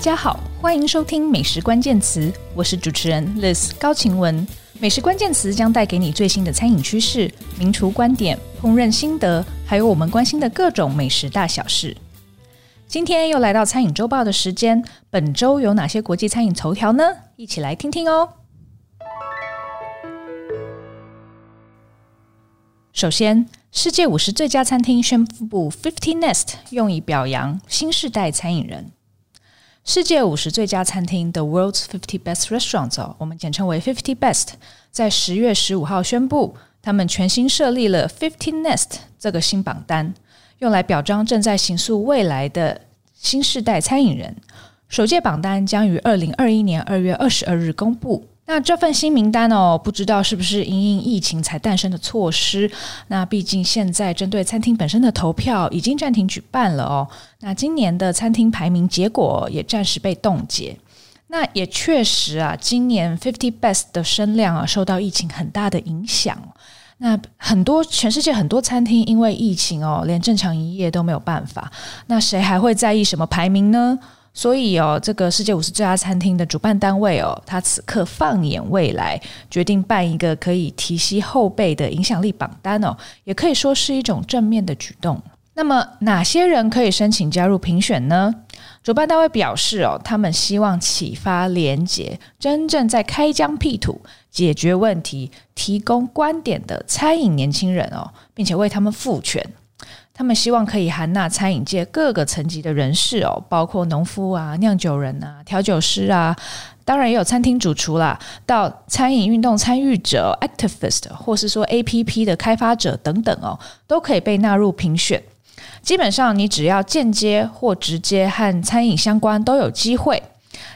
大家好，欢迎收听美食关键词，我是主持人 Liz 高晴雯。美食关键词将带给你最新的餐饮趋势、名厨观点、烹饪心得，还有我们关心的各种美食大小事。今天又来到餐饮周报的时间，本周有哪些国际餐饮头条呢？一起来听听哦。首先，世界五十最佳餐厅宣布 Fifty Nest 用以表扬新世代餐饮人。世界五十最佳餐厅 The World's Fifty Best Restaurants，我们简称为 Fifty Best，在十月十五号宣布，他们全新设立了 Fifty Nest 这个新榜单，用来表彰正在行塑未来的新世代餐饮人。首届榜单将于二零二一年二月二十二日公布。那这份新名单哦，不知道是不是因应疫情才诞生的措施？那毕竟现在针对餐厅本身的投票已经暂停举办了哦。那今年的餐厅排名结果也暂时被冻结。那也确实啊，今年 Fifty Best 的声量啊受到疫情很大的影响。那很多全世界很多餐厅因为疫情哦，连正常营业都没有办法。那谁还会在意什么排名呢？所以哦，这个世界五十最佳餐厅的主办单位哦，他此刻放眼未来，决定办一个可以提携后辈的影响力榜单哦，也可以说是一种正面的举动。那么哪些人可以申请加入评选呢？主办单位表示哦，他们希望启发连结真正在开疆辟土、解决问题、提供观点的餐饮年轻人哦，并且为他们赋权。他们希望可以含纳餐饮界各个层级的人士哦，包括农夫啊、酿酒人啊、调酒师啊，当然也有餐厅主厨啦，到餐饮运动参与者 （activist） 或是说 APP 的开发者等等哦，都可以被纳入评选。基本上，你只要间接或直接和餐饮相关，都有机会。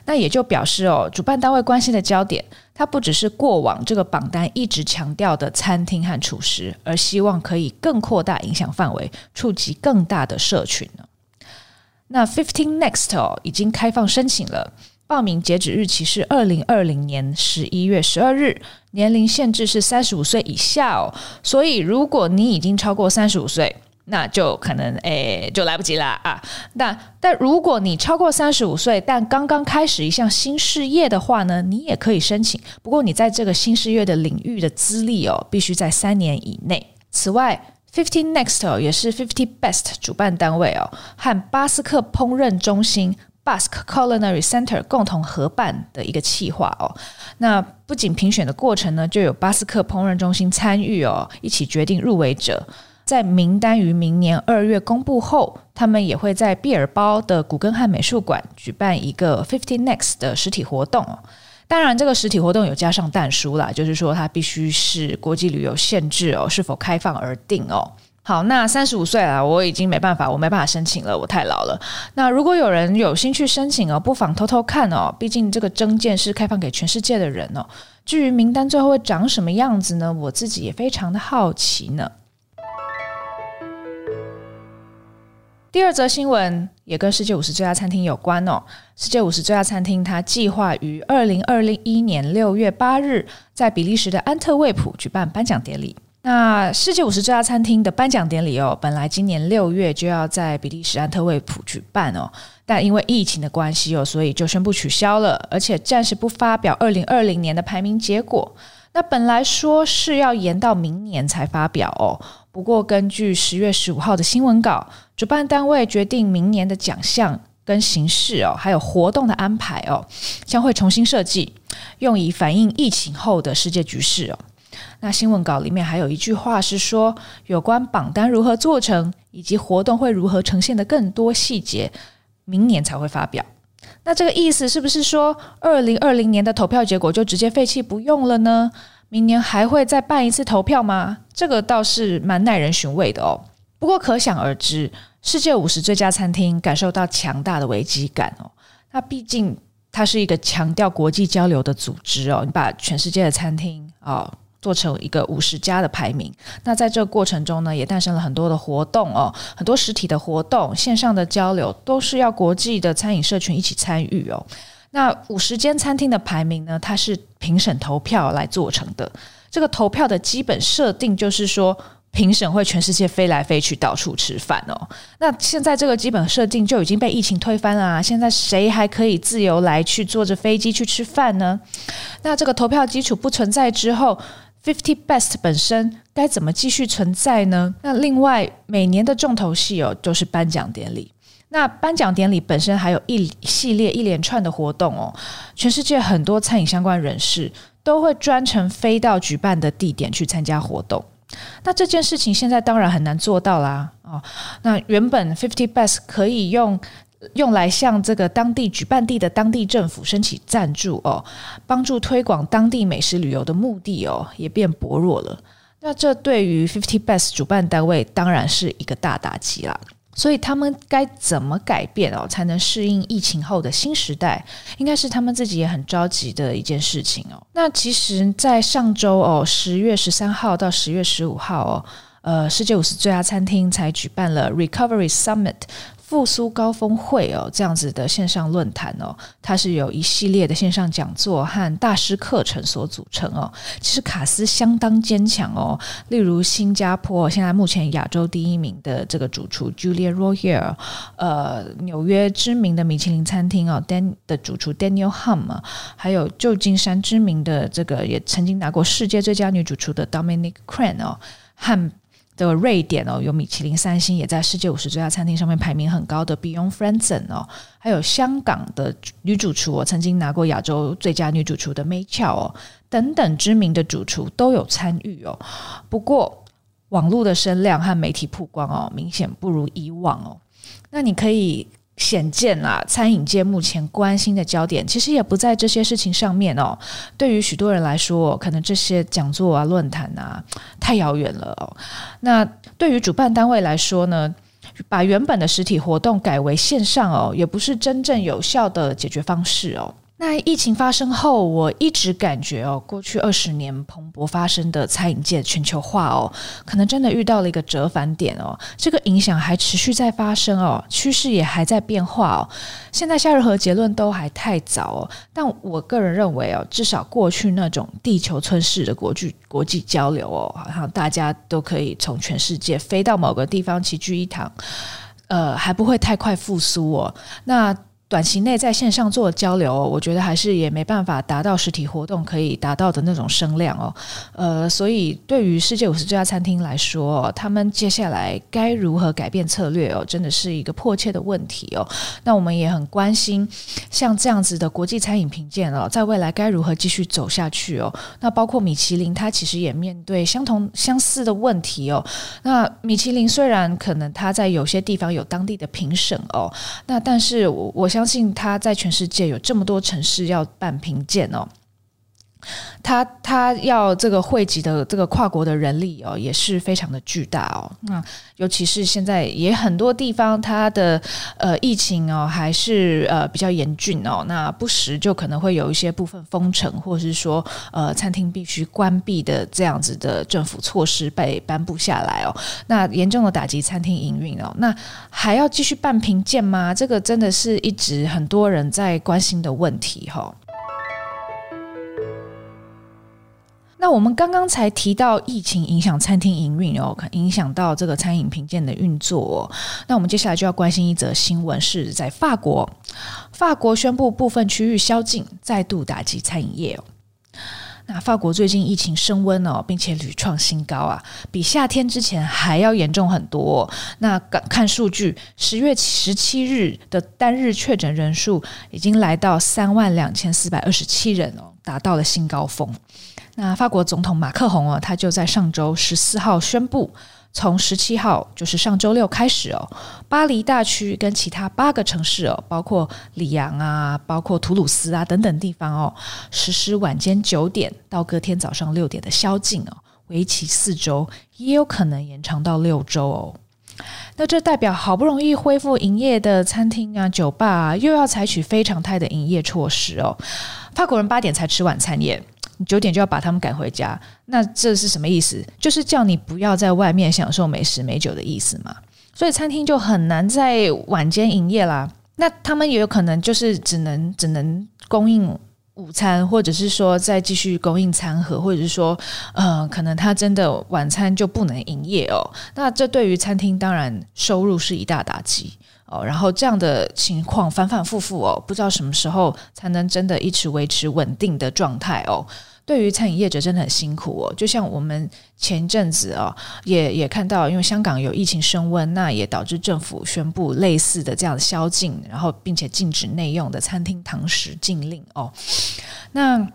那也就表示哦，主办单位关心的焦点，它不只是过往这个榜单一直强调的餐厅和厨师，而希望可以更扩大影响范围，触及更大的社群呢。那 Fifteen Next 哦，已经开放申请了，报名截止日期是二零二零年十一月十二日，年龄限制是三十五岁以下哦。所以如果你已经超过三十五岁，那就可能诶、就来不及了啊！但但如果你超过三十五岁，但刚刚开始一项新事业的话呢，你也可以申请。不过你在这个新事业的领域的资历哦，必须在三年以内。此外，Fifty Next，也是 Fifty Best 主办单位哦，和巴斯克烹饪中心 Basque Culinary Center 共同合办的一个企划哦。那不仅评选的过程呢，就有巴斯克烹饪中心参与哦，一起决定入围者。在名单于明年二月公布后，他们也会在毕尔包的古根汉美术馆举办一个 Fifty Next 的实体活动。当然，这个实体活动有加上但书啦，就是说它必须是国际旅游限制哦，是否开放而定哦。好，那三十五岁了，我已经没办法，我没办法申请了，我太老了。那如果有人有兴趣申请哦，不妨偷偷看哦，毕竟这个征件是开放给全世界的人哦。至于名单最后会长什么样子呢？我自己也非常的好奇呢。第二则新闻也跟世界五十最佳餐厅有关哦。世界五十最佳餐厅，它计划于二零二零一年六月八日在比利时的安特卫普举办颁奖典礼。那世界五十最佳餐厅的颁奖典礼哦，本来今年六月就要在比利时安特卫普举办哦，但因为疫情的关系哦，所以就宣布取消了，而且暂时不发表二零二零年的排名结果。那本来说是要延到明年才发表哦。不过，根据十月十五号的新闻稿，主办单位决定明年的奖项跟形式哦，还有活动的安排哦，将会重新设计，用以反映疫情后的世界局势哦。那新闻稿里面还有一句话是说，有关榜单如何做成以及活动会如何呈现的更多细节，明年才会发表。那这个意思是不是说，二零二零年的投票结果就直接废弃不用了呢？明年还会再办一次投票吗？这个倒是蛮耐人寻味的哦。不过可想而知，世界五十最佳餐厅感受到强大的危机感哦。那毕竟它是一个强调国际交流的组织哦。你把全世界的餐厅啊、哦、做成一个五十家的排名，那在这个过程中呢，也诞生了很多的活动哦，很多实体的活动、线上的交流，都是要国际的餐饮社群一起参与哦。那五十间餐厅的排名呢，它是评审投票来做成的。这个投票的基本设定就是说，评审会全世界飞来飞去，到处吃饭哦。那现在这个基本设定就已经被疫情推翻了啊，现在谁还可以自由来去坐着飞机去吃饭呢？那这个投票基础不存在之后，Fifty Best 本身该怎么继续存在呢？那另外每年的重头戏哦，就是颁奖典礼。那颁奖典礼本身还有一系列一连串的活动哦，全世界很多餐饮相关人士都会专程飞到举办的地点去参加活动。那这件事情现在当然很难做到啦哦。那原本 Fifty Best 可以用用来向这个当地举办地的当地政府申请赞助哦，帮助推广当地美食旅游的目的哦，也变薄弱了。那这对于 Fifty Best 主办单位当然是一个大打击啦。所以他们该怎么改变哦，才能适应疫情后的新时代？应该是他们自己也很着急的一件事情哦。那其实，在上周哦，十月十三号到十月十五号哦，呃，世界五十最佳餐厅才举办了 Recovery Summit。复苏高峰会哦，这样子的线上论坛哦，它是由一系列的线上讲座和大师课程所组成哦。其实卡司相当坚强哦，例如新加坡现在目前亚洲第一名的这个主厨 Julia Royer，呃，纽约知名的米其林餐厅哦，Dan 的主厨 Daniel Hum，还有旧金山知名的这个也曾经拿过世界最佳女主厨的 Dominic Crenn 哦，和。的瑞典哦，有米其林三星，也在世界五十最佳餐厅上面排名很高的 Beyond Frendsen 哦，还有香港的女主厨哦，曾经拿过亚洲最佳女主厨的 May Chow 哦，等等知名的主厨都有参与哦。不过网络的声量和媒体曝光哦，明显不如以往哦。那你可以。显见啦，餐饮界目前关心的焦点其实也不在这些事情上面哦。对于许多人来说，可能这些讲座啊、论坛啊太遥远了哦。那对于主办单位来说呢，把原本的实体活动改为线上哦，也不是真正有效的解决方式哦。那疫情发生后，我一直感觉哦，过去二十年蓬勃发生的餐饮界全球化哦，可能真的遇到了一个折返点哦。这个影响还持续在发生哦，趋势也还在变化哦。现在下任何结论都还太早哦。但我个人认为哦，至少过去那种地球村式的国际国际交流哦，好像大家都可以从全世界飞到某个地方齐聚一堂，呃，还不会太快复苏哦。那。短期内在线上做交流，我觉得还是也没办法达到实体活动可以达到的那种声量哦。呃，所以对于世界五十最佳餐厅来说，他们接下来该如何改变策略哦，真的是一个迫切的问题哦。那我们也很关心，像这样子的国际餐饮评鉴哦，在未来该如何继续走下去哦？那包括米其林，它其实也面对相同相似的问题哦。那米其林虽然可能它在有些地方有当地的评审哦，那但是我我。相相信他在全世界有这么多城市要办评鉴哦。他他要这个汇集的这个跨国的人力哦，也是非常的巨大哦。那尤其是现在也很多地方，它的呃疫情哦还是呃比较严峻哦。那不时就可能会有一些部分封城，或者是说呃餐厅必须关闭的这样子的政府措施被颁布下来哦。那严重的打击餐厅营运哦。那还要继续办评鉴吗？这个真的是一直很多人在关心的问题哈、哦。那我们刚刚才提到疫情影响餐厅营运哦，影响到这个餐饮评鉴的运作。那我们接下来就要关心一则新闻，是在法国，法国宣布部分区域宵禁，再度打击餐饮业哦。那法国最近疫情升温哦，并且屡创新高啊，比夏天之前还要严重很多。那看数据，十月十七日的单日确诊人数已经来到三万两千四百二十七人哦，达到了新高峰。那法国总统马克宏哦，他就在上周十四号宣布，从十七号就是上周六开始哦，巴黎大区跟其他八个城市哦，包括里昂啊，包括图鲁斯啊等等地方哦，实施晚间九点到隔天早上六点的宵禁哦，为期四周，也有可能延长到六周哦。那这代表好不容易恢复营业的餐厅啊、酒吧啊，又要采取非常态的营业措施哦。法国人八点才吃晚餐耶。九点就要把他们赶回家，那这是什么意思？就是叫你不要在外面享受美食美酒的意思嘛。所以餐厅就很难在晚间营业啦。那他们也有可能就是只能只能供应午餐，或者是说再继续供应餐盒，或者是说，呃，可能他真的晚餐就不能营业哦。那这对于餐厅当然收入是一大打击哦。然后这样的情况反反复复哦，不知道什么时候才能真的一直维持稳定的状态哦。对于餐饮业者真的很辛苦哦，就像我们前阵子哦，也也看到，因为香港有疫情升温，那也导致政府宣布类似的这样的宵禁，然后并且禁止内用的餐厅堂食禁令哦。那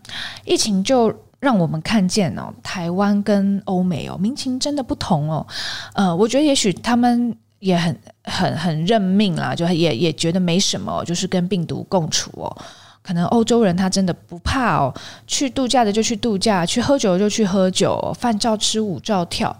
疫情就让我们看见哦，台湾跟欧美哦民情真的不同哦。呃，我觉得也许他们也很很很认命啦，就也也觉得没什么，就是跟病毒共处哦。可能欧洲人他真的不怕哦，去度假的就去度假，去喝酒的就去喝酒，饭照吃，舞照跳。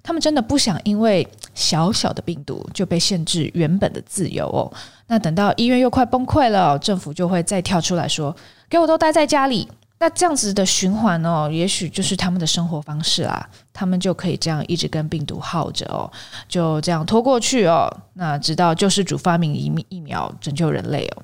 他们真的不想因为小小的病毒就被限制原本的自由哦。那等到医院又快崩溃了，政府就会再跳出来说：“给我都待在家里。”那这样子的循环哦，也许就是他们的生活方式啦。他们就可以这样一直跟病毒耗着哦，就这样拖过去哦。那直到救世主发明疫疫苗拯救人类哦。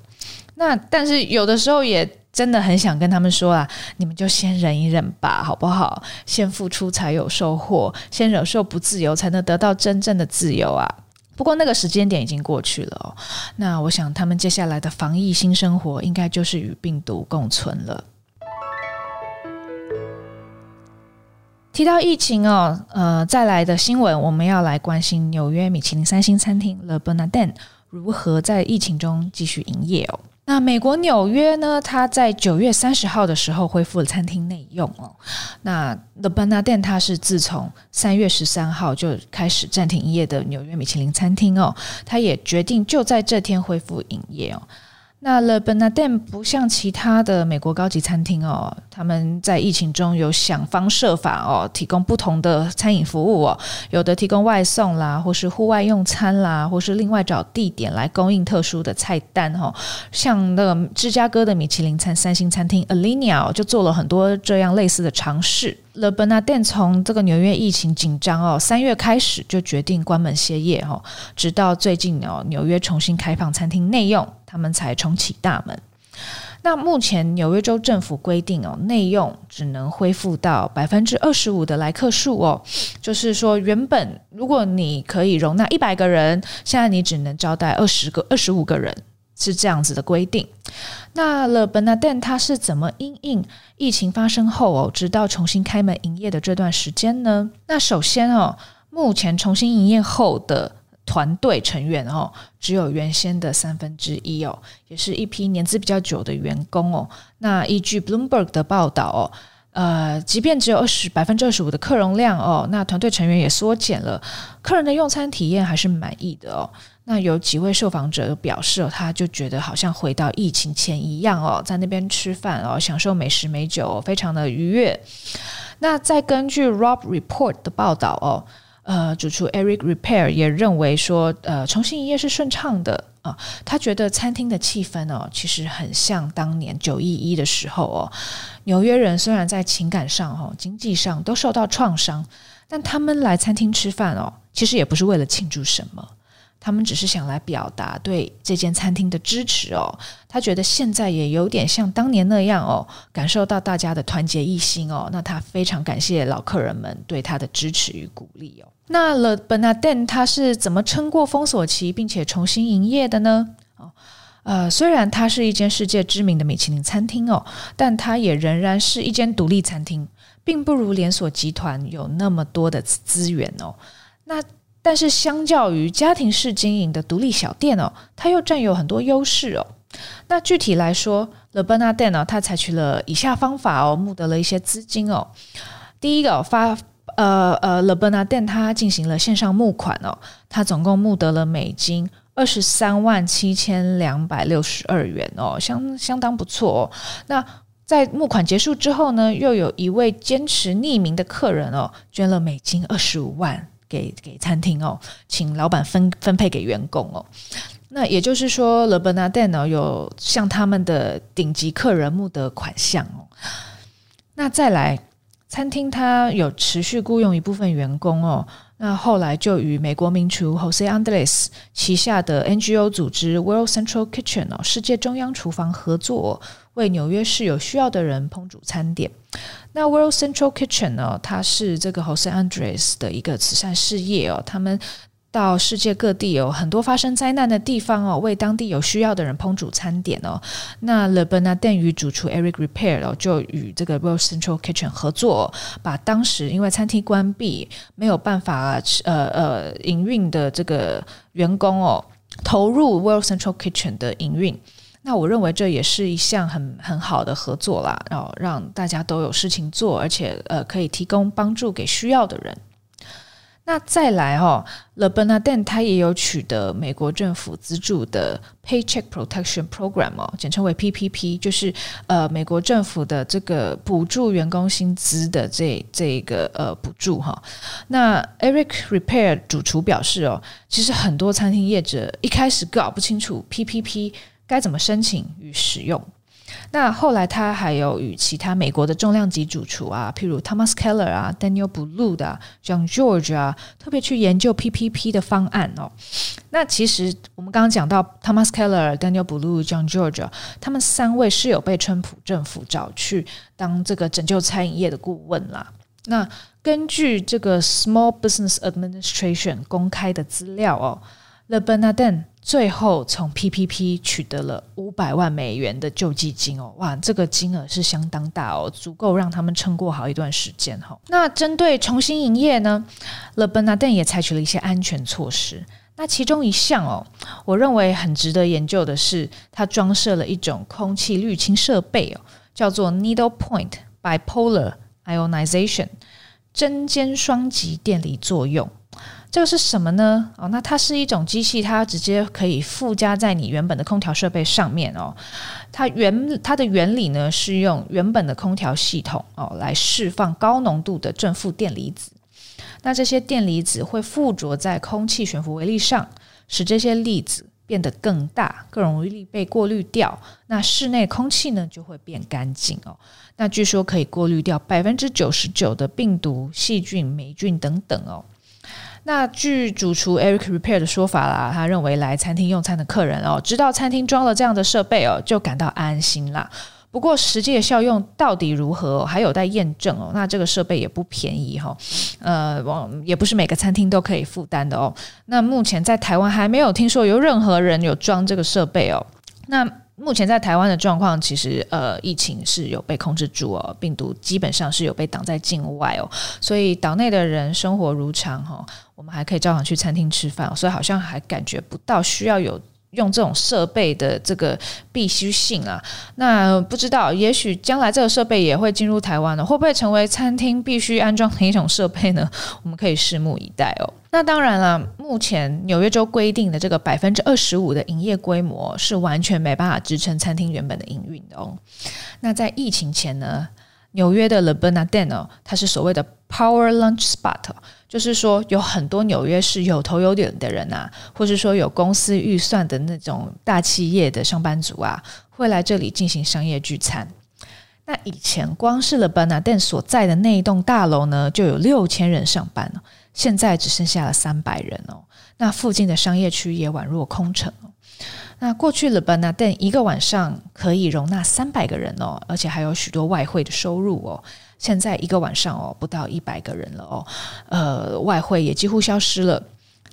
那但是有的时候也真的很想跟他们说啊，你们就先忍一忍吧，好不好？先付出才有收获，先忍受不自由，才能得到真正的自由啊！不过那个时间点已经过去了哦。那我想他们接下来的防疫新生活，应该就是与病毒共存了。提到疫情哦，呃，再来的新闻，我们要来关心纽约米其林三星餐厅 Le Bernardin 如何在疫情中继续营业哦。那美国纽约呢？它在九月三十号的时候恢复了餐厅内用哦。那 The Bernardin 它是自从三月十三号就开始暂停营业的纽约米其林餐厅哦，它也决定就在这天恢复营业哦。那 Le Bernardin 不像其他的美国高级餐厅哦，他们在疫情中有想方设法哦，提供不同的餐饮服务哦，有的提供外送啦，或是户外用餐啦，或是另外找地点来供应特殊的菜单哦。像那个芝加哥的米其林餐三星餐厅 Alinea 就做了很多这样类似的尝试。Le Bernardin 从这个纽约疫情紧张哦，三月开始就决定关门歇业哦，直到最近哦，纽约重新开放餐厅内用，他们才重启大门。那目前纽约州政府规定哦，内用只能恢复到百分之二十五的来客数哦，就是说原本如果你可以容纳一百个人，现在你只能招待二十个、二十五个人。是这样子的规定。那 Le Bernardin 它是怎么因应疫情发生后哦，直到重新开门营业的这段时间呢？那首先哦，目前重新营业后的团队成员哦，只有原先的三分之一哦，也是一批年资比较久的员工哦。那依据 Bloomberg 的报道哦，呃，即便只有二十百分之二十五的客容量哦，那团队成员也缩减了，客人的用餐体验还是满意的哦。那有几位受访者表示，他就觉得好像回到疫情前一样哦，在那边吃饭哦，享受美食美酒，非常的愉悦。那再根据 Rob Report 的报道哦，呃，主厨 Eric Repair 也认为说，呃，重新营业是顺畅的啊。他觉得餐厅的气氛哦，其实很像当年九一一的时候哦。纽约人虽然在情感上哦、经济上都受到创伤，但他们来餐厅吃饭哦，其实也不是为了庆祝什么。他们只是想来表达对这间餐厅的支持哦。他觉得现在也有点像当年那样哦，感受到大家的团结一心哦。那他非常感谢老客人们对他的支持与鼓励哦。那 Le Bernardin 他是怎么撑过封锁期，并且重新营业的呢？哦，呃，虽然它是一间世界知名的米其林餐厅哦，但它也仍然是一间独立餐厅，并不如连锁集团有那么多的资源哦。那但是，相较于家庭式经营的独立小店哦，它又占有很多优势哦。那具体来说，Le Bernardin 呢，它采取了以下方法哦，募得了一些资金哦。第一个发呃呃，Le Bernardin 它进行了线上募款哦，它总共募得了美金二十三万七千两百六十二元哦，相相当不错哦。那在募款结束之后呢，又有一位坚持匿名的客人哦，捐了美金二十五万。给给餐厅哦，请老板分分配给员工哦。那也就是说，Le Bernardin 有向他们的顶级客人募得款项哦。那再来，餐厅它有持续雇佣一部分员工哦。那后来就与美国名厨 Jose Andres 旗下的 NGO 组织 World Central Kitchen 哦，世界中央厨房合作，为纽约市有需要的人烹煮餐点。那 World Central Kitchen 呢，它是这个 Jose Andres 的一个慈善事业哦，他们。到世界各地有很多发生灾难的地方哦，为当地有需要的人烹煮餐点哦。那 Le Bernardin 与主厨 Eric Ripert 哦，就与这个 World Central Kitchen 合作，把当时因为餐厅关闭没有办法呃呃营运的这个员工哦，投入 World Central Kitchen 的营运。那我认为这也是一项很很好的合作啦，然后让大家都有事情做，而且呃可以提供帮助给需要的人。那再来哈、哦，Le Bernardin 他也有取得美国政府资助的 Paycheck Protection Program 哦，简称为 PPP，就是呃美国政府的这个补助员工薪资的这这个呃补助哈。那 Eric Repair 主厨表示哦，其实很多餐厅业者一开始搞不清楚 PPP 该怎么申请与使用。那后来，他还有与其他美国的重量级主厨啊，譬如 Thomas Keller 啊、Daniel Boulud 啊、John George 啊，特别去研究 PPP 的方案哦。那其实我们刚刚讲到 Thomas Keller、Daniel Boulud、John George，他们三位是有被川普政府找去当这个拯救餐饮业的顾问啦。那根据这个 Small Business Administration 公开的资料哦，Le Bernardin 最后从 PPP 取得了五百万美元的救济金哦，哇，这个金额是相当大哦，足够让他们撑过好一段时间哈。那针对重新营业呢，Le Bernardin 也采取了一些安全措施。那其中一项哦，我认为很值得研究的是，它装设了一种空气滤清设备哦，叫做 Needle Point Bipolar Ionization，针尖双极电离作用。这个是什么呢？哦，那它是一种机器，它直接可以附加在你原本的空调设备上面哦。它原它的原理呢，是用原本的空调系统哦来释放高浓度的正负电离子。那这些电离子会附着在空气悬浮微粒上，使这些粒子变得更大，更容易被过滤掉。那室内空气呢就会变干净哦。那据说可以过滤掉百分之九十九的病毒、细菌、霉菌等等哦。那据主厨 Eric Repair 的说法啦，他认为来餐厅用餐的客人哦，知道餐厅装了这样的设备哦，就感到安心啦。不过实际的效用到底如何，还有待验证哦。那这个设备也不便宜哈，呃，也不是每个餐厅都可以负担的哦。那目前在台湾还没有听说有任何人有装这个设备哦。那目前在台湾的状况，其实呃，疫情是有被控制住哦，病毒基本上是有被挡在境外哦，所以岛内的人生活如常哈，我们还可以照常去餐厅吃饭，所以好像还感觉不到需要有。用这种设备的这个必须性啊，那不知道，也许将来这个设备也会进入台湾呢，会不会成为餐厅必须安装的一种设备呢？我们可以拭目以待哦。那当然了，目前纽约州规定的这个百分之二十五的营业规模是完全没办法支撑餐厅原本的营运的哦。那在疫情前呢，纽约的 Le Bernardin 哦，它是所谓的 Power Lunch Spot。就是说，有很多纽约市有头有脸的人啊，或是说有公司预算的那种大企业的上班族啊，会来这里进行商业聚餐。那以前光是 Le Bernardin 所在的那一栋大楼呢，就有六千人上班了，现在只剩下了三百人哦。那附近的商业区也宛若空城哦。那过去 Le Bernardin 一个晚上可以容纳三百个人哦，而且还有许多外汇的收入哦。现在一个晚上哦，不到一百个人了哦，呃，外汇也几乎消失了。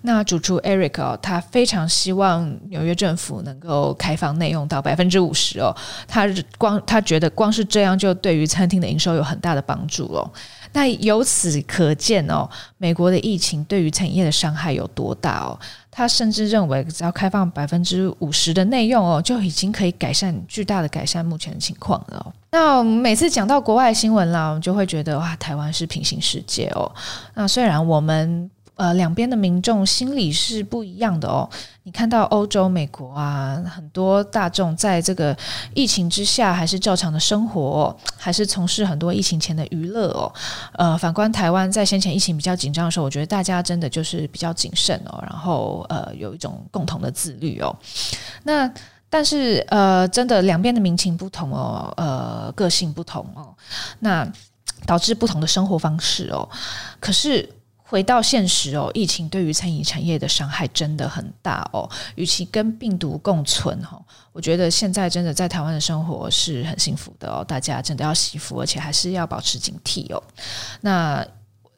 那主厨 Eric 哦，他非常希望纽约政府能够开放内用到百分之五十哦，他光他觉得光是这样就对于餐厅的营收有很大的帮助哦。那由此可见哦，美国的疫情对于产业的伤害有多大哦。他甚至认为，只要开放百分之五十的内用哦，就已经可以改善巨大的改善目前的情况了哦。那每次讲到国外新闻啦，我们就会觉得哇，台湾是平行世界哦。那虽然我们。呃，两边的民众心理是不一样的哦。你看到欧洲、美国啊，很多大众在这个疫情之下，还是照常的生活，还是从事很多疫情前的娱乐哦。呃，反观台湾，在先前疫情比较紧张的时候，我觉得大家真的就是比较谨慎哦，然后呃，有一种共同的自律哦。那但是呃，真的两边的民情不同哦，呃，个性不同哦，那导致不同的生活方式哦。可是。回到现实哦，疫情对于餐饮产业的伤害真的很大哦。与其跟病毒共存哈，我觉得现在真的在台湾的生活是很幸福的哦。大家真的要惜福，而且还是要保持警惕哦。那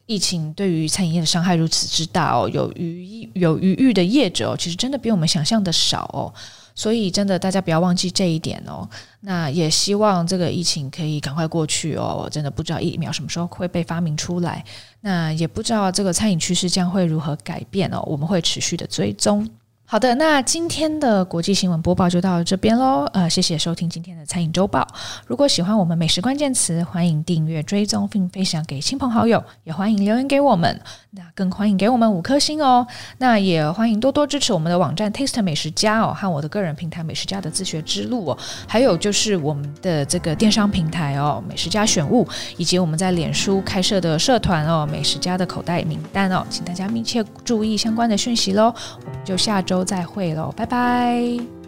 疫情对于餐饮业的伤害如此之大哦，有余有余裕的业者哦，其实真的比我们想象的少哦。所以，真的，大家不要忘记这一点哦。那也希望这个疫情可以赶快过去哦。真的不知道疫苗什么时候会被发明出来，那也不知道这个餐饮趋势将会如何改变哦。我们会持续的追踪。好的，那今天的国际新闻播报就到这边喽。呃，谢谢收听今天的餐饮周报。如果喜欢我们美食关键词，欢迎订阅、追踪并分享给亲朋好友，也欢迎留言给我们。那更欢迎给我们五颗星哦。那也欢迎多多支持我们的网站 Taste 美食家哦，和我的个人平台美食家的自学之路哦。还有就是我们的这个电商平台哦，美食家选物，以及我们在脸书开设的社团哦，美食家的口袋名单哦，请大家密切注意相关的讯息喽。我们就下周周。再会喽，拜拜。